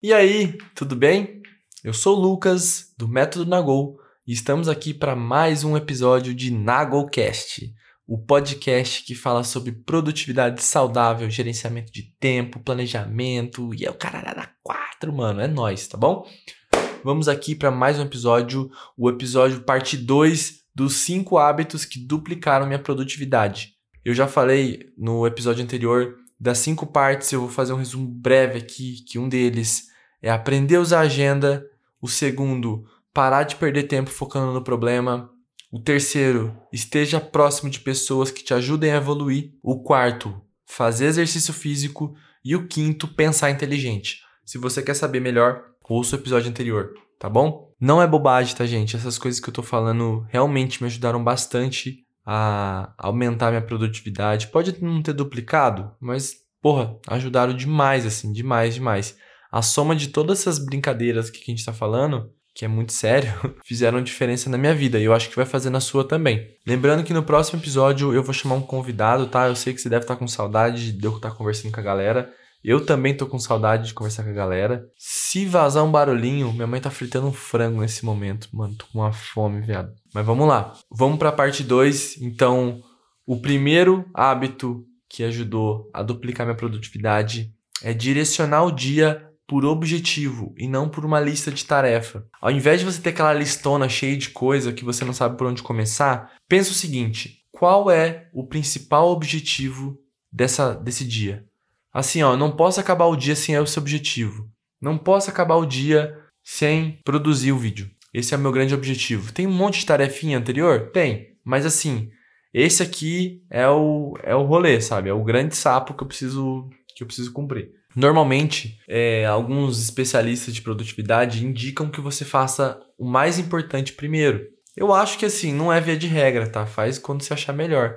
E aí, tudo bem? Eu sou o Lucas, do Método Nagol, e estamos aqui para mais um episódio de Nagolcast, o podcast que fala sobre produtividade saudável, gerenciamento de tempo, planejamento, e é o cara da quatro, mano, é nós, tá bom? Vamos aqui para mais um episódio, o episódio parte 2 dos 5 hábitos que duplicaram minha produtividade. Eu já falei no episódio anterior das cinco partes, eu vou fazer um resumo breve aqui, que um deles é aprender a usar a agenda, o segundo, parar de perder tempo focando no problema, o terceiro, esteja próximo de pessoas que te ajudem a evoluir, o quarto, fazer exercício físico e o quinto, pensar inteligente. Se você quer saber melhor, ouça o episódio anterior, tá bom? Não é bobagem, tá, gente? Essas coisas que eu tô falando realmente me ajudaram bastante a aumentar minha produtividade. Pode não ter duplicado, mas, porra, ajudaram demais, assim, demais, demais. A soma de todas essas brincadeiras que a gente tá falando, que é muito sério, fizeram diferença na minha vida e eu acho que vai fazer na sua também. Lembrando que no próximo episódio eu vou chamar um convidado, tá? Eu sei que você deve estar com saudade de eu estar conversando com a galera. Eu também tô com saudade de conversar com a galera. Se vazar um barulhinho, minha mãe tá fritando um frango nesse momento. Mano, tô com uma fome, viado. Mas vamos lá. Vamos pra parte 2. Então, o primeiro hábito que ajudou a duplicar minha produtividade é direcionar o dia por objetivo e não por uma lista de tarefa. Ao invés de você ter aquela listona cheia de coisa que você não sabe por onde começar, pensa o seguinte: qual é o principal objetivo dessa, desse dia? Assim, ó, não posso acabar o dia sem esse objetivo. Não posso acabar o dia sem produzir o vídeo. Esse é o meu grande objetivo. Tem um monte de tarefinha anterior? Tem. Mas assim, esse aqui é o, é o rolê, sabe? É o grande sapo que eu preciso, que eu preciso cumprir. Normalmente, é, alguns especialistas de produtividade indicam que você faça o mais importante primeiro. Eu acho que assim, não é via de regra, tá? Faz quando você achar melhor.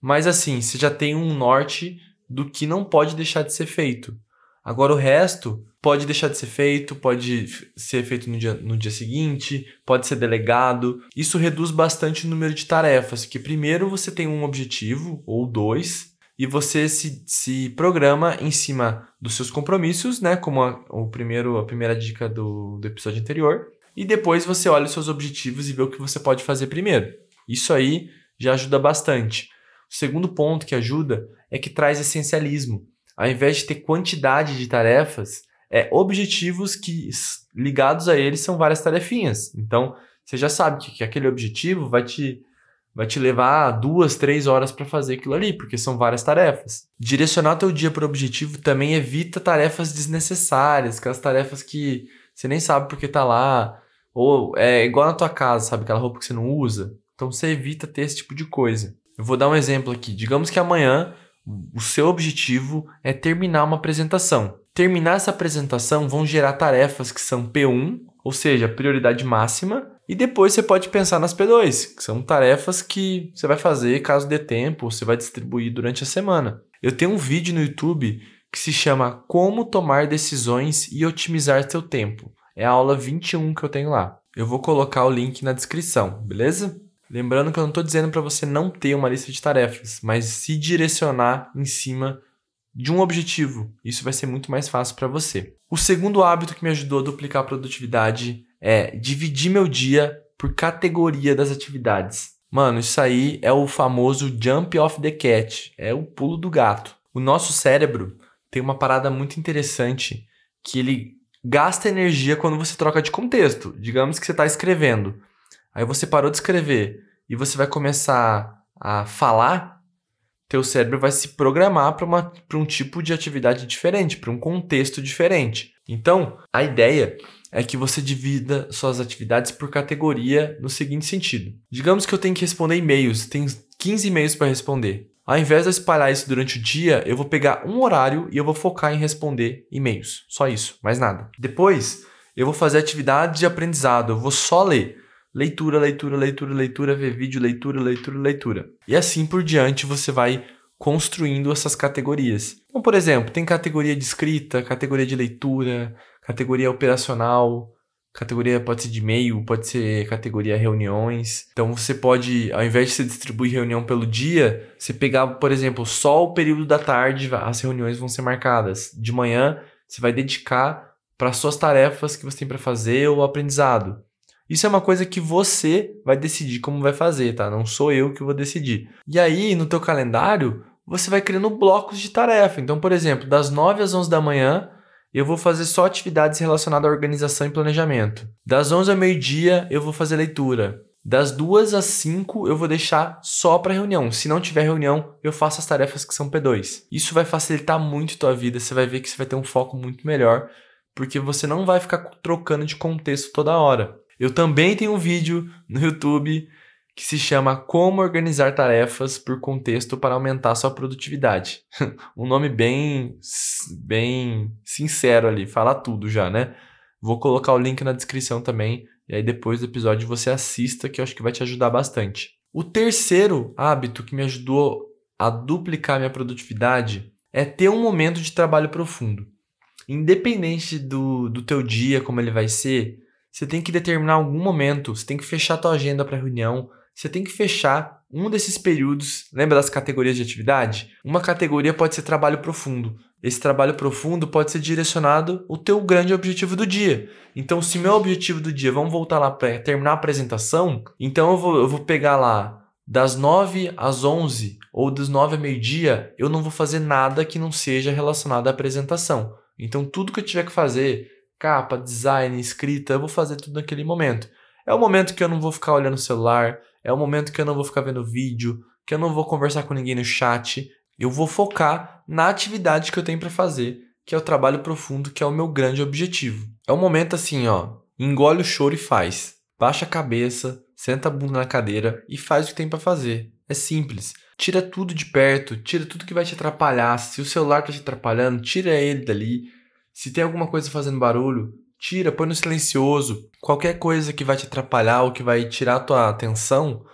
Mas assim, você já tem um norte do que não pode deixar de ser feito. Agora o resto pode deixar de ser feito, pode ser feito no dia, no dia seguinte, pode ser delegado. Isso reduz bastante o número de tarefas, que primeiro você tem um objetivo ou dois e você se, se programa em cima dos seus compromissos, né? Como a, o primeiro, a primeira dica do, do episódio anterior. E depois você olha os seus objetivos e vê o que você pode fazer primeiro. Isso aí já ajuda bastante. O segundo ponto que ajuda é que traz essencialismo. Ao invés de ter quantidade de tarefas, é objetivos que ligados a eles são várias tarefinhas. Então, você já sabe que, que aquele objetivo vai te vai te levar duas, três horas para fazer aquilo ali, porque são várias tarefas. Direcionar teu dia para o objetivo também evita tarefas desnecessárias, aquelas tarefas que você nem sabe porque tá lá, ou é igual na tua casa, sabe, aquela roupa que você não usa. Então você evita ter esse tipo de coisa. Eu vou dar um exemplo aqui. Digamos que amanhã o seu objetivo é terminar uma apresentação. Terminar essa apresentação vão gerar tarefas que são P1, ou seja, prioridade máxima, e depois você pode pensar nas P2, que são tarefas que você vai fazer caso dê tempo, você vai distribuir durante a semana. Eu tenho um vídeo no YouTube que se chama Como tomar decisões e otimizar seu tempo. É a aula 21 que eu tenho lá. Eu vou colocar o link na descrição, beleza? Lembrando que eu não estou dizendo para você não ter uma lista de tarefas, mas se direcionar em cima de um objetivo. Isso vai ser muito mais fácil para você. O segundo hábito que me ajudou a duplicar a produtividade é dividir meu dia por categoria das atividades. Mano, isso aí é o famoso jump off the cat, é o pulo do gato. O nosso cérebro tem uma parada muito interessante que ele gasta energia quando você troca de contexto. Digamos que você está escrevendo. Aí você parou de escrever e você vai começar a falar, teu cérebro vai se programar para um tipo de atividade diferente, para um contexto diferente. Então, a ideia é que você divida suas atividades por categoria no seguinte sentido. Digamos que eu tenho que responder e-mails, tem 15 e-mails para responder. Ao invés de espalhar isso durante o dia, eu vou pegar um horário e eu vou focar em responder e-mails. Só isso, mais nada. Depois, eu vou fazer atividade de aprendizado, eu vou só ler leitura, leitura, leitura, leitura, ver vídeo, leitura, leitura, leitura. E assim por diante você vai construindo essas categorias. Então, por exemplo, tem categoria de escrita, categoria de leitura, categoria operacional, categoria pode ser de e-mail, pode ser categoria reuniões. Então você pode, ao invés de você distribuir reunião pelo dia, você pegar, por exemplo, só o período da tarde, as reuniões vão ser marcadas. De manhã, você vai dedicar para suas tarefas que você tem para fazer ou aprendizado. Isso é uma coisa que você vai decidir como vai fazer, tá? Não sou eu que vou decidir. E aí, no teu calendário, você vai criando blocos de tarefa. Então, por exemplo, das 9 às 11 da manhã, eu vou fazer só atividades relacionadas à organização e planejamento. Das 11 ao meio-dia, eu vou fazer leitura. Das 2 às 5, eu vou deixar só para reunião. Se não tiver reunião, eu faço as tarefas que são P2. Isso vai facilitar muito a tua vida. Você vai ver que você vai ter um foco muito melhor, porque você não vai ficar trocando de contexto toda hora. Eu também tenho um vídeo no YouTube que se chama Como Organizar Tarefas por Contexto para Aumentar Sua Produtividade. um nome bem, bem sincero ali, fala tudo já, né? Vou colocar o link na descrição também, e aí depois do episódio você assista, que eu acho que vai te ajudar bastante. O terceiro hábito que me ajudou a duplicar minha produtividade é ter um momento de trabalho profundo. Independente do, do teu dia, como ele vai ser, você tem que determinar algum momento, você tem que fechar a tua agenda para reunião, você tem que fechar um desses períodos. Lembra das categorias de atividade? Uma categoria pode ser trabalho profundo. Esse trabalho profundo pode ser direcionado ao teu grande objetivo do dia. Então, se meu objetivo do dia, vamos voltar lá para terminar a apresentação, então eu vou, eu vou pegar lá das 9 às 11 ou das 9 ao meio-dia, eu não vou fazer nada que não seja relacionado à apresentação. Então, tudo que eu tiver que fazer, capa, design, escrita, eu vou fazer tudo naquele momento. É o momento que eu não vou ficar olhando o celular, é o momento que eu não vou ficar vendo vídeo, que eu não vou conversar com ninguém no chat. Eu vou focar na atividade que eu tenho para fazer, que é o trabalho profundo, que é o meu grande objetivo. É um momento assim, ó, engole o choro e faz. Baixa a cabeça, senta a bunda na cadeira e faz o que tem para fazer. É simples. Tira tudo de perto, tira tudo que vai te atrapalhar. Se o celular tá te atrapalhando, tira ele dali se tem alguma coisa fazendo barulho, tira, põe no silencioso. Qualquer coisa que vai te atrapalhar ou que vai tirar a tua atenção,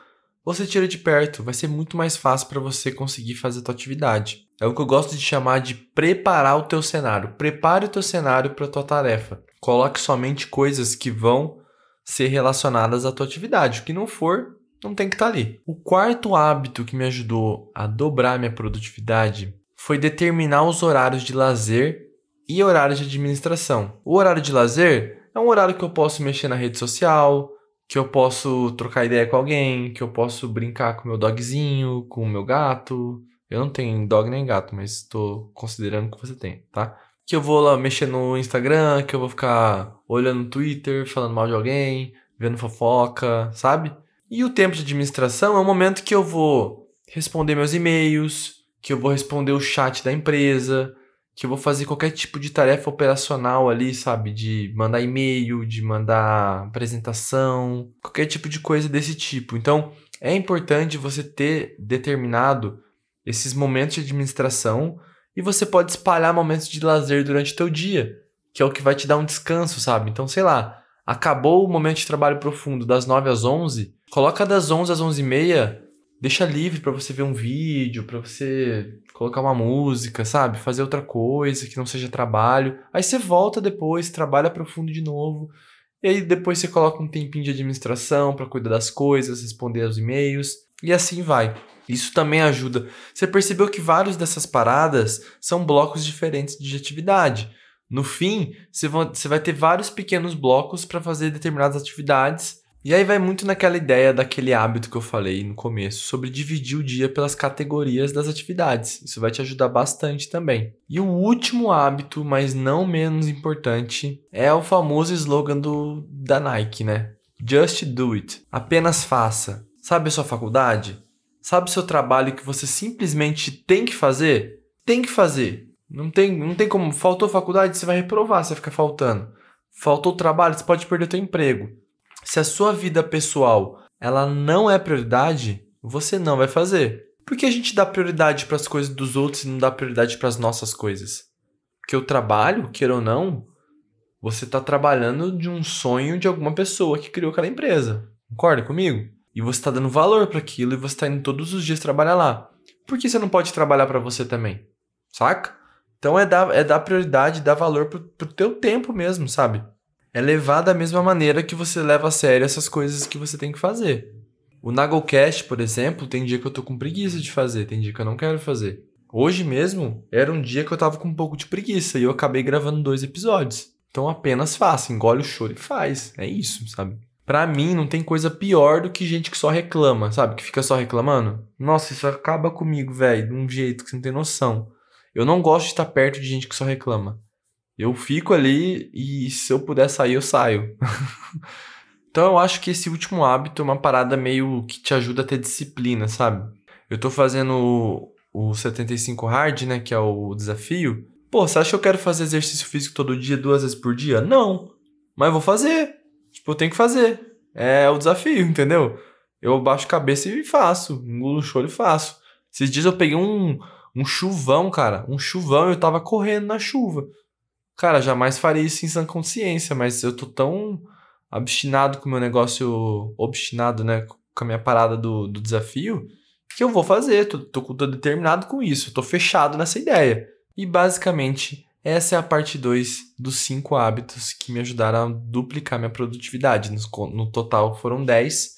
você tira de perto. Vai ser muito mais fácil para você conseguir fazer a tua atividade. É o que eu gosto de chamar de preparar o teu cenário. Prepare o teu cenário para a tua tarefa. Coloque somente coisas que vão ser relacionadas à tua atividade. O que não for, não tem que estar tá ali. O quarto hábito que me ajudou a dobrar minha produtividade foi determinar os horários de lazer e horário de administração. O horário de lazer é um horário que eu posso mexer na rede social, que eu posso trocar ideia com alguém, que eu posso brincar com meu dogzinho, com o meu gato. Eu não tenho dog nem gato, mas estou considerando que você tem, tá? Que eu vou lá mexer no Instagram, que eu vou ficar olhando no Twitter, falando mal de alguém, vendo fofoca, sabe? E o tempo de administração é o momento que eu vou responder meus e-mails, que eu vou responder o chat da empresa, que eu vou fazer qualquer tipo de tarefa operacional ali, sabe? De mandar e-mail, de mandar apresentação, qualquer tipo de coisa desse tipo. Então, é importante você ter determinado esses momentos de administração e você pode espalhar momentos de lazer durante o teu dia, que é o que vai te dar um descanso, sabe? Então, sei lá, acabou o momento de trabalho profundo das 9 às 11, coloca das 11 às 11 e meia deixa livre para você ver um vídeo, para você colocar uma música, sabe? Fazer outra coisa que não seja trabalho. Aí você volta depois, trabalha profundo de novo. E aí depois você coloca um tempinho de administração para cuidar das coisas, responder aos e-mails e assim vai. Isso também ajuda. Você percebeu que vários dessas paradas são blocos diferentes de atividade. No fim, você vai ter vários pequenos blocos para fazer determinadas atividades e aí vai muito naquela ideia daquele hábito que eu falei no começo, sobre dividir o dia pelas categorias das atividades. Isso vai te ajudar bastante também. E o último hábito, mas não menos importante, é o famoso slogan do, da Nike, né? Just do it. Apenas faça. Sabe a sua faculdade? Sabe o seu trabalho que você simplesmente tem que fazer? Tem que fazer. Não tem, não tem como. Faltou faculdade, você vai reprovar, você vai ficar faltando. Faltou trabalho, você pode perder seu emprego. Se a sua vida pessoal ela não é prioridade, você não vai fazer. Por que a gente dá prioridade para as coisas dos outros e não dá prioridade para as nossas coisas? Porque o trabalho, queira ou não, você está trabalhando de um sonho de alguma pessoa que criou aquela empresa. Concorda comigo? E você está dando valor para aquilo e você está indo todos os dias trabalhar lá. Por que você não pode trabalhar para você também? Saca? Então é dar, é dar prioridade, dar valor pro, pro teu tempo mesmo, sabe? É levar da mesma maneira que você leva a sério essas coisas que você tem que fazer. O Nagelcast, por exemplo, tem dia que eu tô com preguiça de fazer, tem dia que eu não quero fazer. Hoje mesmo era um dia que eu tava com um pouco de preguiça e eu acabei gravando dois episódios. Então apenas faça, engole o choro e faz. É isso, sabe? Pra mim, não tem coisa pior do que gente que só reclama, sabe? Que fica só reclamando. Nossa, isso acaba comigo, velho, de um jeito que você não tem noção. Eu não gosto de estar perto de gente que só reclama. Eu fico ali e se eu puder sair, eu saio. então eu acho que esse último hábito é uma parada meio que te ajuda a ter disciplina, sabe? Eu tô fazendo o 75 hard, né, que é o desafio. Pô, você acha que eu quero fazer exercício físico todo dia, duas vezes por dia? Não. Mas vou fazer. Tipo, eu tenho que fazer. É o desafio, entendeu? Eu baixo a cabeça e faço. Engulo o choro e faço. Esses dias eu peguei um, um chuvão, cara. Um chuvão e eu tava correndo na chuva. Cara, jamais faria isso em sã consciência, mas eu tô tão obstinado com o meu negócio, obstinado, né, com a minha parada do, do desafio, que eu vou fazer, tô, tô, tô determinado com isso, tô fechado nessa ideia. E basicamente, essa é a parte 2 dos 5 hábitos que me ajudaram a duplicar minha produtividade. No, no total foram 10.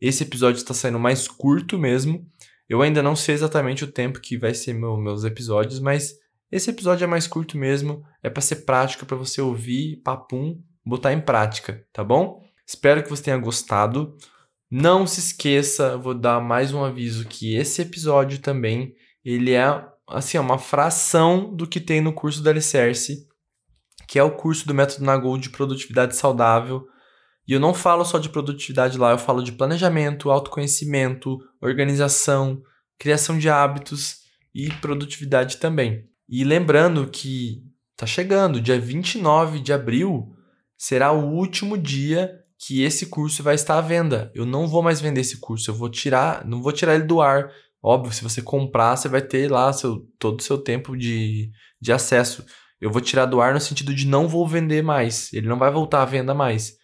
Esse episódio está saindo mais curto mesmo. Eu ainda não sei exatamente o tempo que vai ser meu, meus episódios, mas esse episódio é mais curto mesmo, é para ser prático, para você ouvir, papum, botar em prática, tá bom? Espero que você tenha gostado. Não se esqueça, vou dar mais um aviso que esse episódio também, ele é assim, uma fração do que tem no curso da Alicerce, que é o curso do método Nagol de produtividade saudável. E eu não falo só de produtividade lá, eu falo de planejamento, autoconhecimento, organização, criação de hábitos e produtividade também. E lembrando que tá chegando, dia 29 de abril será o último dia que esse curso vai estar à venda. Eu não vou mais vender esse curso, eu vou tirar, não vou tirar ele do ar. Óbvio, se você comprar, você vai ter lá seu, todo o seu tempo de, de acesso. Eu vou tirar do ar no sentido de não vou vender mais. Ele não vai voltar à venda mais.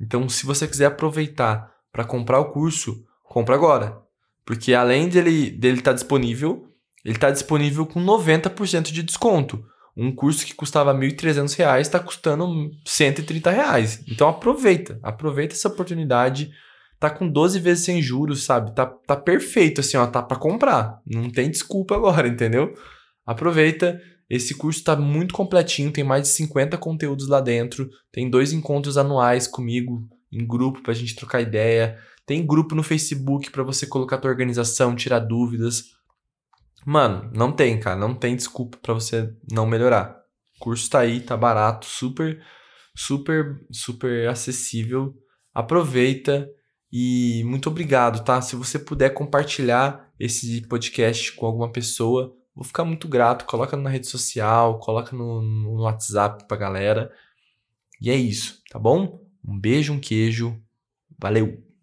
Então, se você quiser aproveitar para comprar o curso, compra agora. Porque além dele estar dele tá disponível, ele está disponível com 90% de desconto. Um curso que custava R$ 1.300 está custando 130 reais. Então aproveita, aproveita essa oportunidade. Tá com 12 vezes sem juros, sabe? Tá, tá perfeito assim, ó, tá para comprar. Não tem desculpa agora, entendeu? Aproveita. Esse curso está muito completinho, tem mais de 50 conteúdos lá dentro. Tem dois encontros anuais comigo em grupo para a gente trocar ideia. Tem grupo no Facebook para você colocar a tua organização, tirar dúvidas. Mano, não tem, cara. Não tem desculpa para você não melhorar. O curso tá aí, tá barato, super, super, super acessível. Aproveita e muito obrigado, tá? Se você puder compartilhar esse podcast com alguma pessoa, vou ficar muito grato. Coloca na rede social, coloca no, no WhatsApp pra galera. E é isso, tá bom? Um beijo, um queijo. Valeu!